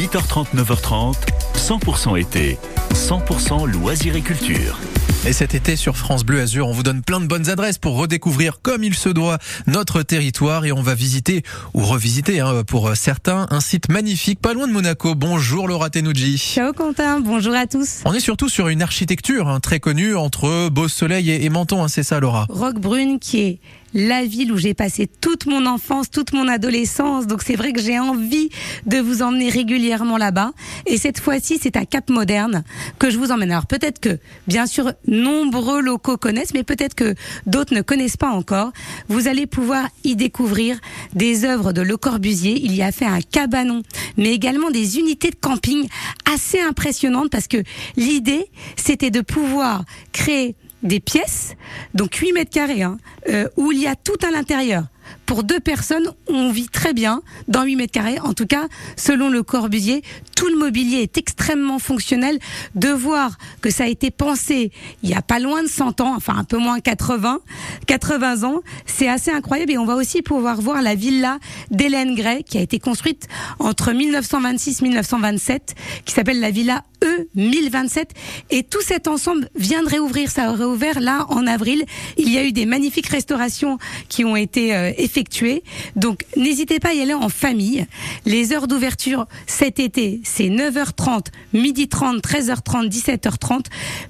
8h30, 9h30, 100% été, 100% loisirs et culture. Et cet été sur France Bleu Azur, on vous donne plein de bonnes adresses pour redécouvrir comme il se doit notre territoire et on va visiter ou revisiter hein, pour certains un site magnifique pas loin de Monaco. Bonjour Laura Tenouji. Ciao Quentin, bonjour à tous. On est surtout sur une architecture hein, très connue entre Beau Soleil et, Menton, hein, c'est ça Laura? Roquebrune qui est la ville où j'ai passé toute mon enfance, toute mon adolescence. Donc c'est vrai que j'ai envie de vous emmener régulièrement là-bas. Et cette fois-ci, c'est à Cap Moderne que je vous emmène. Alors peut-être que, bien sûr, nombreux locaux connaissent, mais peut-être que d'autres ne connaissent pas encore. Vous allez pouvoir y découvrir des œuvres de Le Corbusier. Il y a fait un cabanon, mais également des unités de camping assez impressionnantes parce que l'idée, c'était de pouvoir créer des pièces, donc 8 mètres carrés, hein, euh, où il y a tout à l'intérieur pour deux personnes, on vit très bien dans 8 mètres carrés. En tout cas, selon le Corbusier, tout le mobilier est extrêmement fonctionnel. De voir que ça a été pensé il y a pas loin de 100 ans, enfin un peu moins 80, 80 ans, c'est assez incroyable. Et on va aussi pouvoir voir la villa d'Hélène Gray qui a été construite entre 1926 1927, qui s'appelle la villa E 1027. Et tout cet ensemble vient de réouvrir. Ça a réouvert là en avril. Il y a eu des magnifiques restaurations qui ont été euh, effectuées. Donc n'hésitez pas à y aller en famille. Les heures d'ouverture cet été, c'est 9h30, midi 30, 13h30, 17h30.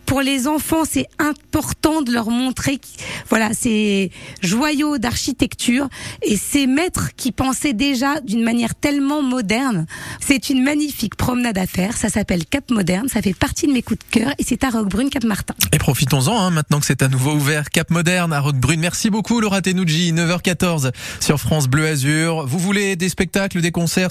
Pour les enfants, c'est important de leur montrer, voilà, ces joyaux d'architecture et ces maîtres qui pensaient déjà d'une manière tellement moderne. C'est une magnifique promenade à faire. Ça s'appelle Cap Moderne. Ça fait partie de mes coups de cœur et c'est à Roquebrune, Cap Martin. Et profitons-en hein, maintenant que c'est à nouveau ouvert. Cap Moderne à Roquebrune. Merci beaucoup Laura Tenouji, 9h14 sur France Bleu Azur. Vous voulez des spectacles, des concerts